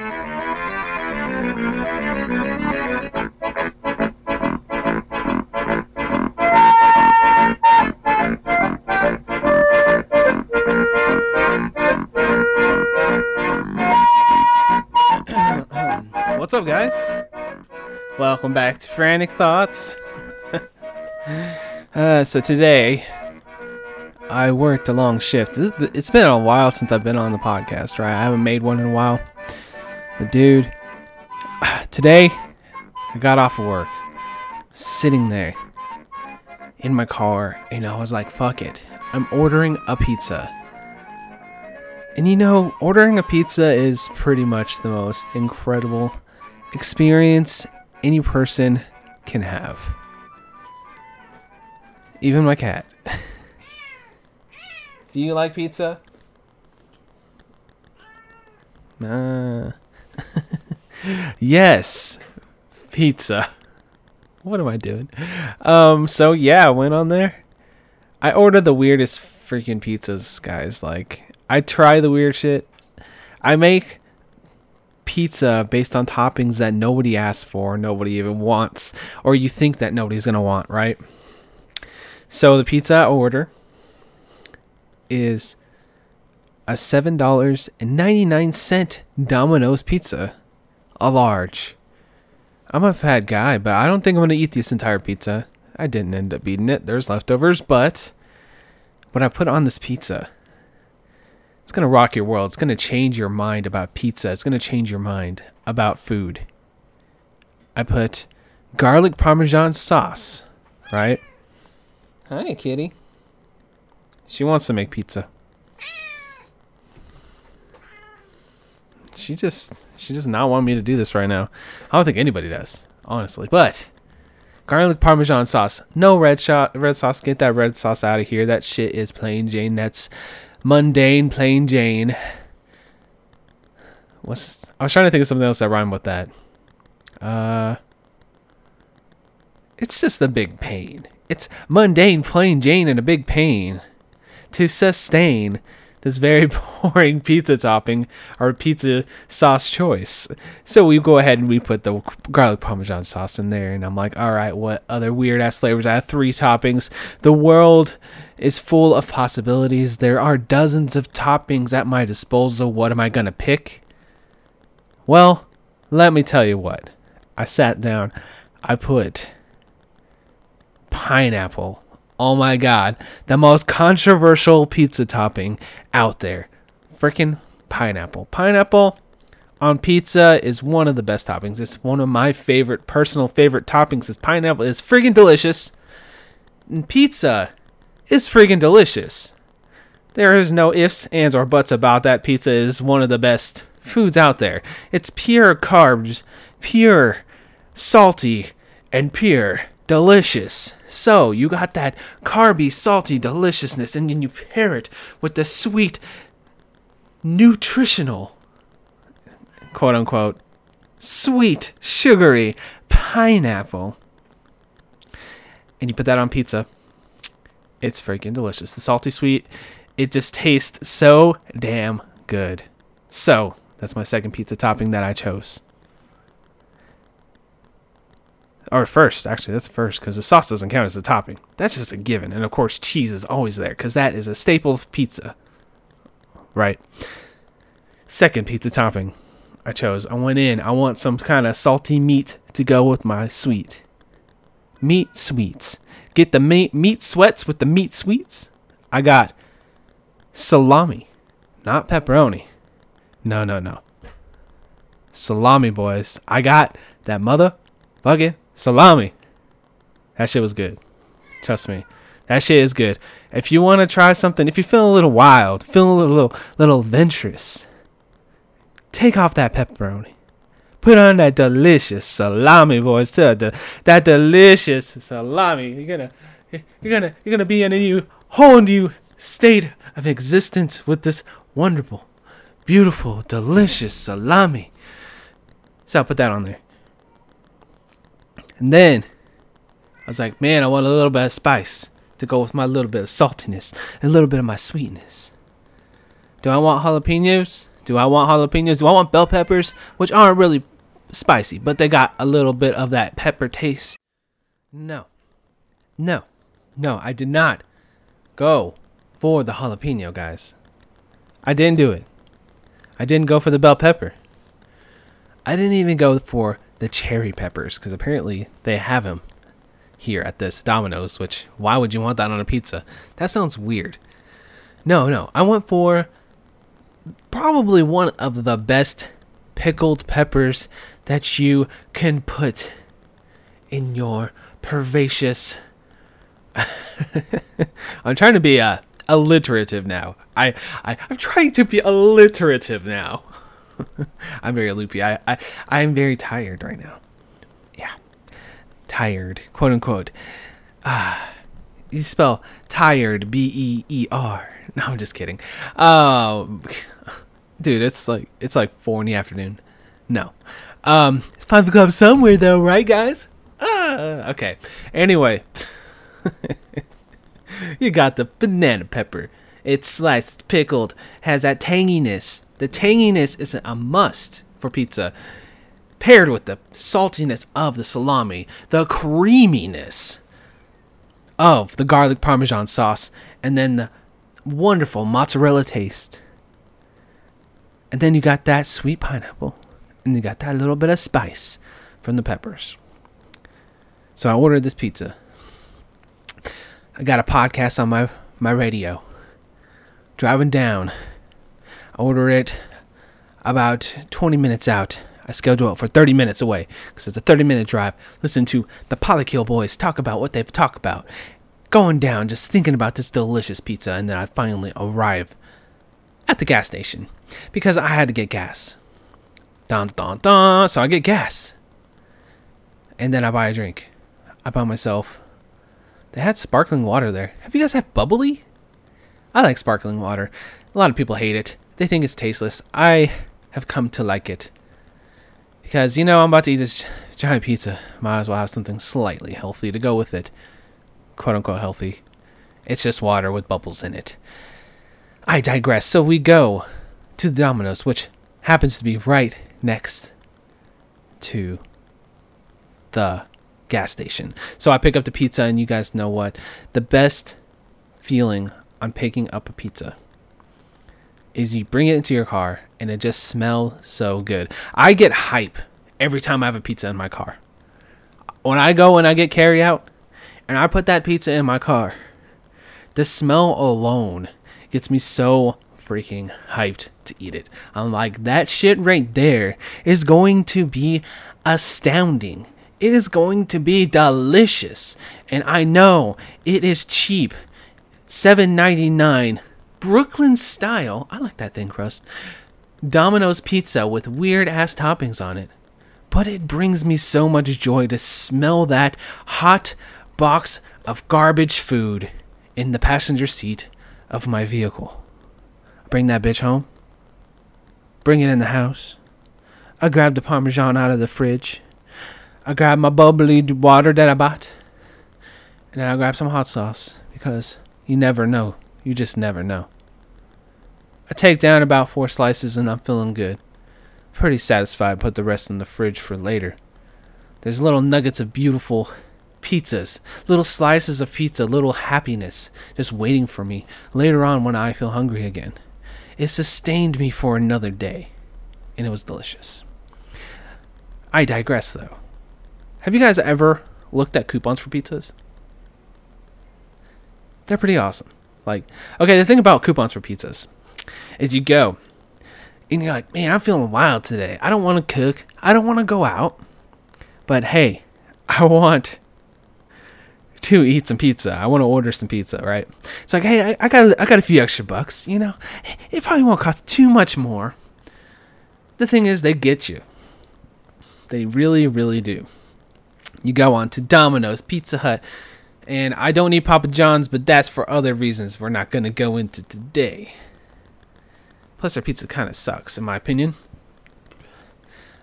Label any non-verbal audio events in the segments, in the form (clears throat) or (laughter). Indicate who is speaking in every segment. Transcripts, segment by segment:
Speaker 1: (clears throat) What's up, guys? Welcome back to Frantic Thoughts. (laughs) uh, so today, I worked a long shift. It's been a while since I've been on the podcast, right? I haven't made one in a while. But dude, (sighs) today I got off of work, sitting there in my car, and I was like, "Fuck it, I'm ordering a pizza." And you know, ordering a pizza is pretty much the most incredible experience any person can have. Even my cat. (laughs) Do you like pizza? Uh, (laughs) yes, pizza. What am I doing? Um, so yeah, I went on there. I ordered the weirdest freaking pizzas, guys. Like, I try the weird shit. I make pizza based on toppings that nobody asks for, nobody even wants, or you think that nobody's gonna want, right? So the pizza I order is a seven dollars and ninety nine cent Domino's pizza, a large. I'm a fat guy, but I don't think I'm gonna eat this entire pizza. I didn't end up eating it. There's leftovers, but what I put on this pizza it's going to rock your world. It's going to change your mind about pizza. It's going to change your mind about food. I put garlic parmesan sauce, right? Hi, kitty. She wants to make pizza. She just she does not want me to do this right now. I don't think anybody does, honestly. But garlic parmesan sauce, no red shot red sauce. Get that red sauce out of here. That shit is plain Jane. That's mundane, plain Jane. What's this? I was trying to think of something else that rhymed with that. Uh, it's just a big pain. It's mundane, plain Jane, and a big pain to sustain this very (laughs) boring pizza topping or pizza sauce choice. So we go ahead and we put the garlic parmesan sauce in there, and I'm like, all right, what other weird ass flavors? I have three toppings. The world is full of possibilities. There are dozens of toppings at my disposal. What am I gonna pick? Well, let me tell you what. I sat down. I put pineapple oh my god, the most controversial pizza topping out there. Freaking pineapple. Pineapple on pizza is one of the best toppings. It's one of my favorite, personal favorite toppings. Is pineapple is friggin' delicious. And pizza is friggin' delicious. There is no ifs, ands, or buts about that. Pizza is one of the best foods out there. It's pure carbs, pure, salty, and pure delicious. So you got that carby, salty deliciousness, and then you pair it with the sweet, nutritional, quote unquote, sweet, sugary pineapple. And you put that on pizza. It's freaking delicious. The salty sweet, it just tastes so damn good. So, that's my second pizza topping that I chose. Or first, actually, that's first because the sauce doesn't count as a topping. That's just a given. And of course, cheese is always there because that is a staple of pizza. Right? Second pizza topping I chose. I went in. I want some kind of salty meat to go with my sweet. Meat sweets. Get the meat, meat sweats with the meat sweets. I got salami, not pepperoni. No, no, no. Salami, boys. I got that motherfucking salami. That shit was good. Trust me. That shit is good. If you want to try something, if you feel a little wild, feel a little, little, little adventurous, take off that pepperoni. Put on that delicious salami, boys. That, that delicious salami. You're gonna, you're gonna, you're gonna be in a new, whole new state of existence with this wonderful, beautiful, delicious salami. So I'll put that on there. And then I was like, man, I want a little bit of spice to go with my little bit of saltiness, a little bit of my sweetness. Do I want jalapenos? Do I want jalapenos? Do I want bell peppers, which aren't really spicy, but they got a little bit of that pepper taste? No. No. No, I did not go for the jalapeno, guys. I didn't do it. I didn't go for the bell pepper. I didn't even go for the cherry peppers because apparently they have them here at this Domino's, which why would you want that on a pizza? That sounds weird. No, no. I went for probably one of the best pickled peppers that you can put in your pervacious (laughs) I'm trying to be uh, alliterative now. I, I I'm trying to be alliterative now. (laughs) I'm very loopy. I, I I'm very tired right now. Yeah, tired, quote unquote. Ah, uh, you spell tired B E E R. No, I'm just kidding. Um, (laughs) dude, it's like it's like four in the afternoon. No, um, it's five o'clock somewhere though, right, guys? Ah, okay. Anyway. (laughs) you got the banana pepper. It's sliced, pickled, has that tanginess. The tanginess is a must for pizza. Paired with the saltiness of the salami, the creaminess of the garlic parmesan sauce, and then the wonderful mozzarella taste. And then you got that sweet pineapple, and you got that little bit of spice from the peppers. So I ordered this pizza. I got a podcast on my my radio. Driving down, I order it about 20 minutes out. I schedule it for 30 minutes away because it's a 30 minute drive. Listen to the Polykill boys talk about what they talk about. Going down, just thinking about this delicious pizza, and then I finally arrive at the gas station because I had to get gas. Dun dun dun. So I get gas, and then I buy a drink. I buy myself they had sparkling water there. Have you guys had bubbly? I like sparkling water. A lot of people hate it. They think it's tasteless. I have come to like it. Because, you know, I'm about to eat this giant pizza. Might as well have something slightly healthy to go with it. Quote unquote healthy. It's just water with bubbles in it. I digress. So we go to the Domino's, which happens to be right next to the gas station. So I pick up the pizza, and you guys know what? The best feeling on picking up a pizza is you bring it into your car and it just smells so good. I get hype every time I have a pizza in my car. When I go and I get carry out and I put that pizza in my car, the smell alone gets me so freaking hyped to eat it. I'm like, that shit right there is going to be astounding. It is going to be delicious. And I know it is cheap. $7.99. Brooklyn style. I like that thin crust. Domino's pizza with weird ass toppings on it. But it brings me so much joy to smell that hot box of garbage food in the passenger seat of my vehicle. Bring that bitch home. Bring it in the house. I grab the Parmesan out of the fridge. I grab my bubbly water that I bought, and then I grab some hot sauce because you never know. You just never know. I take down about four slices and I'm feeling good. Pretty satisfied. Put the rest in the fridge for later. There's little nuggets of beautiful pizzas, little slices of pizza, little happiness just waiting for me later on when I feel hungry again. It sustained me for another day, and it was delicious. I digress though. Have you guys ever looked at coupons for pizzas? They're pretty awesome. Like, okay, the thing about coupons for pizzas is you go and you're like, man, I'm feeling wild today. I don't want to cook. I don't want to go out. But hey, (laughs) I want to eat some pizza. I want to order some pizza, right? It's like, hey, I, I got I got a few extra bucks. You know, it probably won't cost too much more. The thing is, they get you. They really, really do. You go on to Domino's, Pizza Hut, and I don't need Papa John's, but that's for other reasons we're not going to go into today. Plus, their pizza kind of sucks, in my opinion.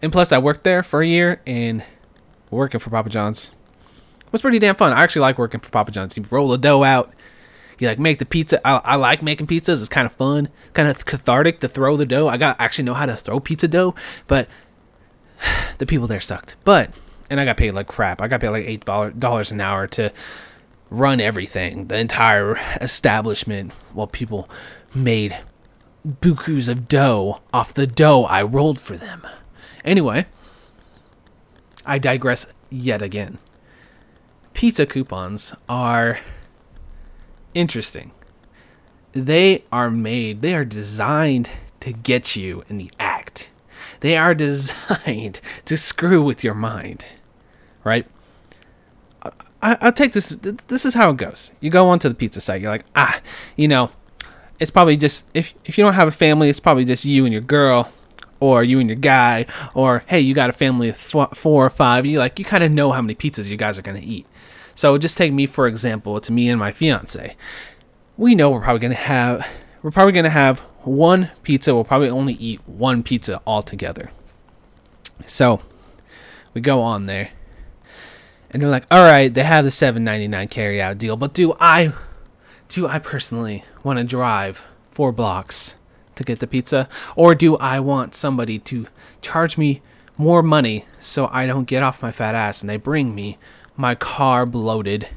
Speaker 1: And plus, I worked there for a year, and working for Papa John's was pretty damn fun. I actually like working for Papa John's. You roll the dough out, You like make the pizza. I, I like making pizzas. It's kind of fun, kind of cathartic to throw the dough. I got actually know how to throw pizza dough, but (sighs) the people there sucked. But and I got paid like crap. I got paid like eight dollars an hour to run everything, the entire establishment, while people made bukus of dough off the dough I rolled for them. Anyway, I digress yet again. Pizza coupons are interesting. They are made, they are designed to get you in the act. They are (laughs) designed to screw with your mind, right? I, will take this. This is how it goes. You go onto the pizza site. You're like, ah, you know, it's probably just if if you don't have a family, it's probably just you and your girl, or you and your guy, or hey, you got a family of four or five. You like you kind of know how many pizzas you guys are gonna eat. So just take me for example. It's me and my fiance. We know we're probably gonna have we're probably gonna have one pizza. We'll probably only eat one pizza altogether. So we go on there and they're like, all right, they have the 7.99 carry out deal, but do I, do I personally want to drive four blocks to get the pizza, or do I want somebody to charge me more money so I don't get off my fat ass and they bring me my carb loaded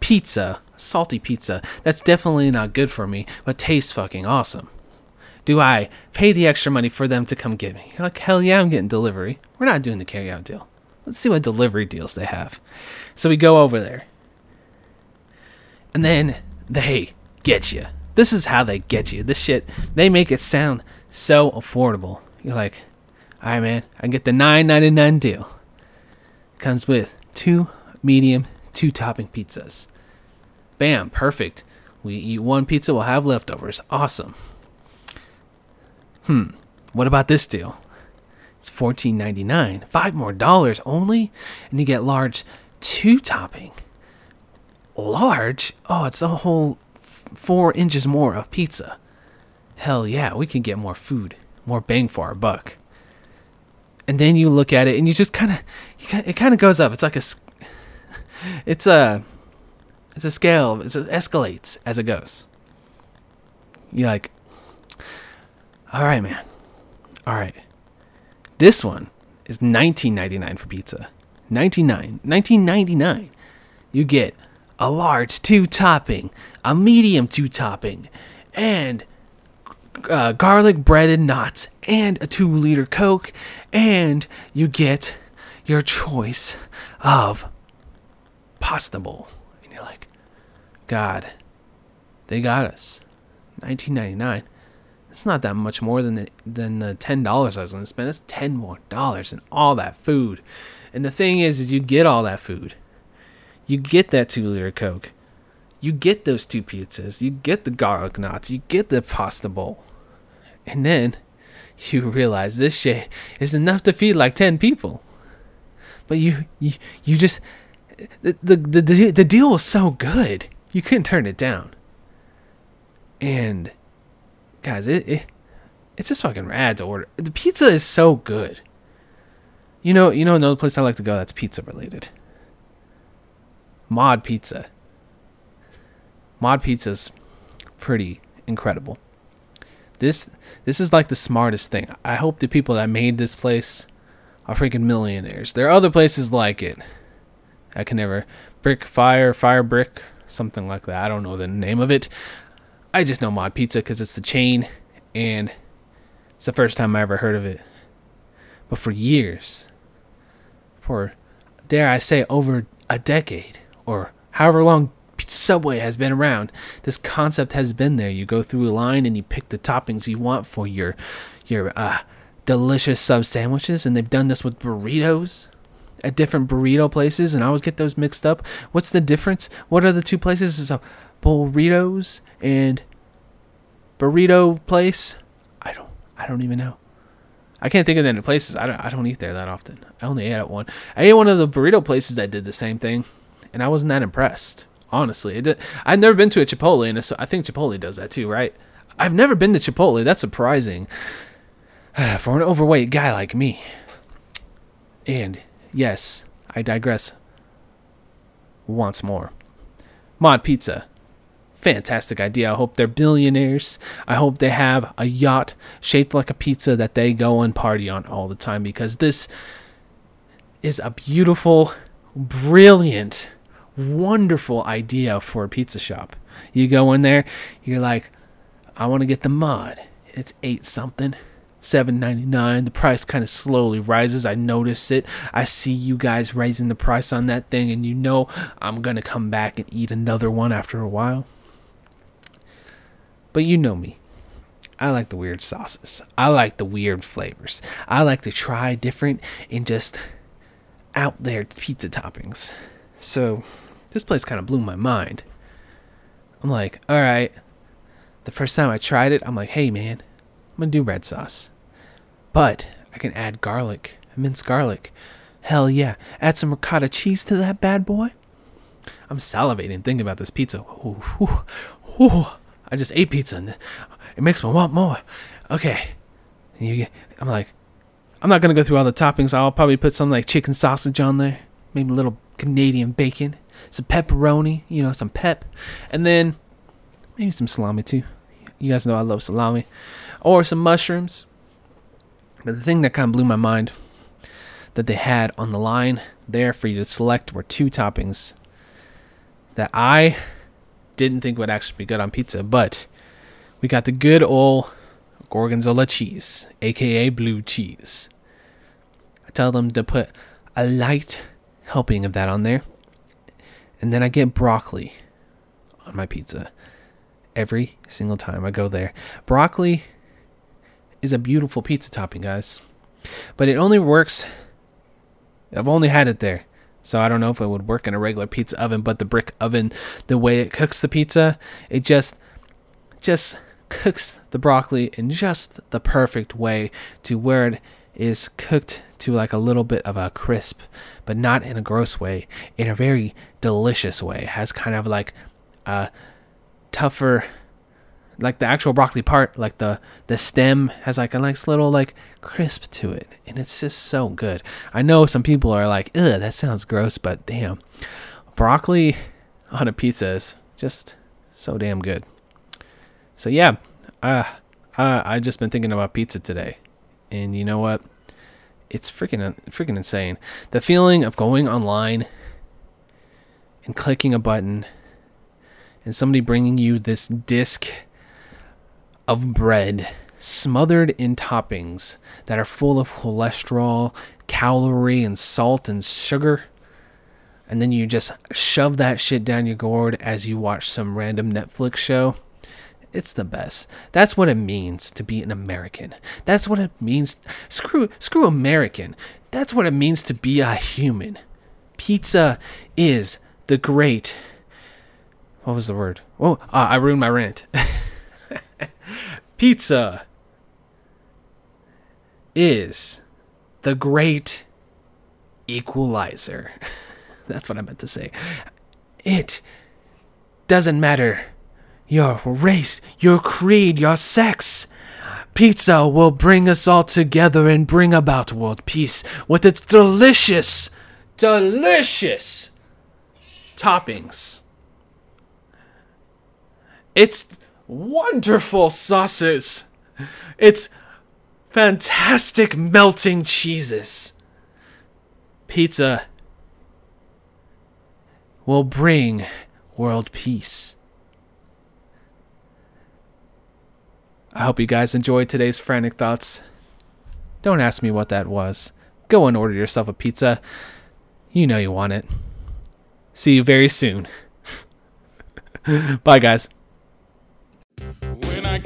Speaker 1: pizza, salty pizza that's definitely not good for me, but tastes fucking awesome? Do I pay the extra money for them to come get me? You're like, hell yeah, I'm getting delivery. We're not doing the carry out deal. Let's see what delivery deals they have. So we go over there. And then they get you. This is how they get you. This shit, they make it sound so affordable. You're like, all right, man, I get the $9.99 deal. Comes with two medium, two topping pizzas. Bam, perfect. We eat one pizza, we'll have leftovers. Awesome. Hmm, what about this deal? It's fourteen ninety nine. Five more dollars only, and you get large two topping. Large? Oh, it's a whole four inches more of pizza. Hell yeah, we can get more food, more bang for our buck. And then you look at it, and you just kind of, it kind of goes up. It's like a, (laughs) it's a, it's a scale. It escalates as it goes. You're like, all right, man, all right. This one is 19.99 for pizza. 99, 19.99. You get a large two topping, a medium two topping, and uh, garlic breaded knots, and a two liter Coke, and you get your choice of pasta bowl. And you're like, God, they got us. 19.99 it's not that much more than the, than the ten dollars I was gonna spend. It's ten more dollars and all that food. And the thing is, is you get all that food. You get that two liter Coke. You get those two pizzas. You get the garlic knots. You get the pasta bowl. And then you realize this shit is enough to feed like ten people. But you you, you just the, the the the deal was so good you couldn't turn it down. And guys, it, it it's just fucking rad to order. The pizza is so good. You know, you know another place I like to go that's pizza related. Mod Pizza. Mod Pizza's pretty incredible. This this is like the smartest thing. I hope the people that made this place are freaking millionaires. There are other places like it. I can never brick fire fire brick something like that. I don't know the name of it. I just know Mod Pizza because it's the chain, and it's the first time I ever heard of it. But for years, for dare I say over a decade, or however long Subway has been around, this concept has been there. You go through a line and you pick the toppings you want for your your uh, delicious sub sandwiches, and they've done this with burritos at different burrito places, and I always get those mixed up. What's the difference? What are the two places? Is a burritos and burrito place. I don't I don't even know. I can't think of any places. I don't I don't eat there that often. I only ate at one. I ate one of the burrito places that did the same thing, and I wasn't that impressed. Honestly, did, I've never been to a Chipotle, and I think Chipotle does that too, right? I've never been to Chipotle. That's surprising (sighs) for an overweight guy like me. And yes, I digress once more. Mod Pizza fantastic idea. I hope they're billionaires. I hope they have a yacht shaped like a pizza that they go and party on all the time because this is a beautiful, brilliant, wonderful idea for a pizza shop. You go in there, you're like, I want to get the mod. It's eight something. 7.99 the price kind of slowly rises i notice it i see you guys raising the price on that thing and you know i'm gonna come back and eat another one after a while but you know me i like the weird sauces i like the weird flavors i like to try different and just out there pizza toppings so this place kind of blew my mind i'm like all right the first time i tried it i'm like hey man i'm gonna do red sauce but I can add garlic, minced garlic. Hell yeah. Add some ricotta cheese to that bad boy. I'm salivating thinking about this pizza. Ooh, ooh, ooh. I just ate pizza and it makes me want more. Okay. I'm like, I'm not going to go through all the toppings. I'll probably put some like chicken sausage on there. Maybe a little Canadian bacon. Some pepperoni, you know, some pep. And then maybe some salami too. You guys know I love salami. Or some mushrooms. But the thing that kind of blew my mind that they had on the line there for you to select were two toppings that I didn't think would actually be good on pizza, but we got the good old gorgonzola cheese, aka blue cheese. I tell them to put a light helping of that on there, and then I get broccoli on my pizza every single time I go there. Broccoli is a beautiful pizza topping, guys. But it only works. I've only had it there. So I don't know if it would work in a regular pizza oven, but the brick oven, the way it cooks the pizza, it just just cooks the broccoli in just the perfect way to where it is cooked to like a little bit of a crisp, but not in a gross way, in a very delicious way. It has kind of like a tougher like the actual broccoli part, like the the stem has like a nice little like crisp to it, and it's just so good. I know some people are like, "Ugh, that sounds gross," but damn, broccoli on a pizza is just so damn good. So yeah, uh, uh, I just been thinking about pizza today, and you know what? It's freaking freaking insane. The feeling of going online and clicking a button and somebody bringing you this disc of bread smothered in toppings that are full of cholesterol, calorie, and salt and sugar. And then you just shove that shit down your gourd as you watch some random Netflix show. It's the best. That's what it means to be an American. That's what it means. Screw, screw American. That's what it means to be a human. Pizza is the great. What was the word? Oh, uh, I ruined my rant. (laughs) Pizza is the great equalizer. (laughs) That's what I meant to say. It doesn't matter your race, your creed, your sex. Pizza will bring us all together and bring about world peace with its delicious, delicious toppings. It's wonderful sauces. It's fantastic melting cheeses. Pizza will bring world peace. I hope you guys enjoyed today's frantic thoughts. Don't ask me what that was. Go and order yourself a pizza. You know you want it. See you very soon. (laughs) Bye, guys.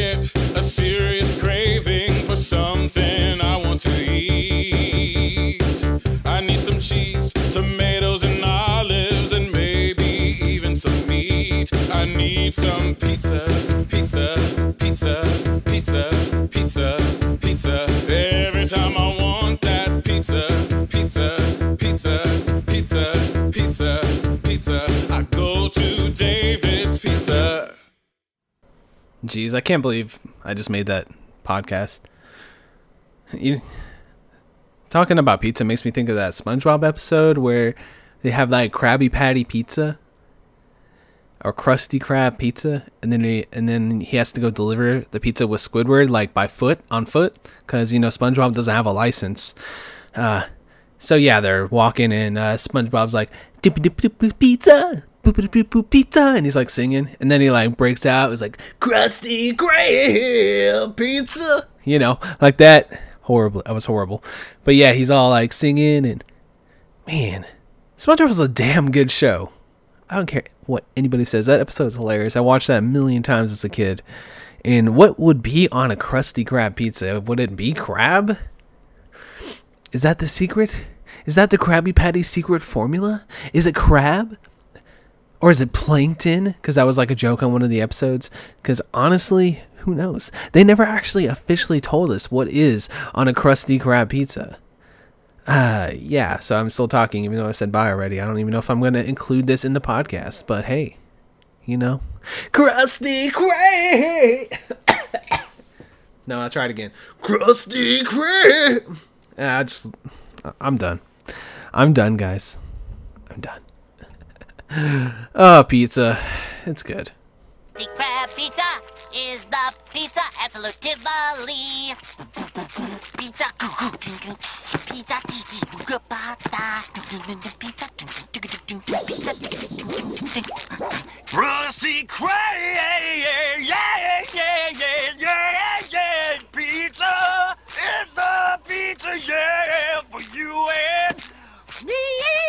Speaker 2: Get a serious craving for something I want to eat, I need some cheese, tomatoes, and olives, and maybe even some meat. I need some pizza, pizza, pizza, pizza, pizza, pizza. Every time I want that pizza, pizza, pizza, pizza, pizza, pizza,
Speaker 1: Jeez, I can't believe I just made that podcast. You talking about pizza makes me think of that SpongeBob episode where they have like Krabby Patty pizza. or Krusty Krab pizza, and then he and then he has to go deliver the pizza with Squidward like by foot on foot because you know SpongeBob doesn't have a license. Uh, so yeah, they're walking and uh, SpongeBob's like pizza, pizza, and he's like singing, and then he like breaks out. It's like Krusty Krab pizza, you know, like that. Horrible. That was horrible. But yeah, he's all like singing and man, SpongeBob was a damn good show. I don't care what anybody says. That episode is hilarious. I watched that a million times as a kid. And what would be on a Krusty Krab pizza? Would it be crab? Is that the secret? Is that the Krabby Patty secret formula? Is it crab? Or is it plankton? Because that was like a joke on one of the episodes. Because honestly, who knows? They never actually officially told us what is on a Krusty Krab pizza. Uh, yeah, so I'm still talking, even though I said bye already. I don't even know if I'm going to include this in the podcast, but hey, you know. Krusty Krab! (coughs) no, I'll try it again. Krusty Krab! I just, I'm done. I'm done, guys. I'm done oh, pizza. It's good.
Speaker 3: The crab pizza is the pizza. Pizza, pizza, pizza, Rusty yeah, yeah, yeah, yeah, yeah, pizza is the pizza, yeah, for you and me.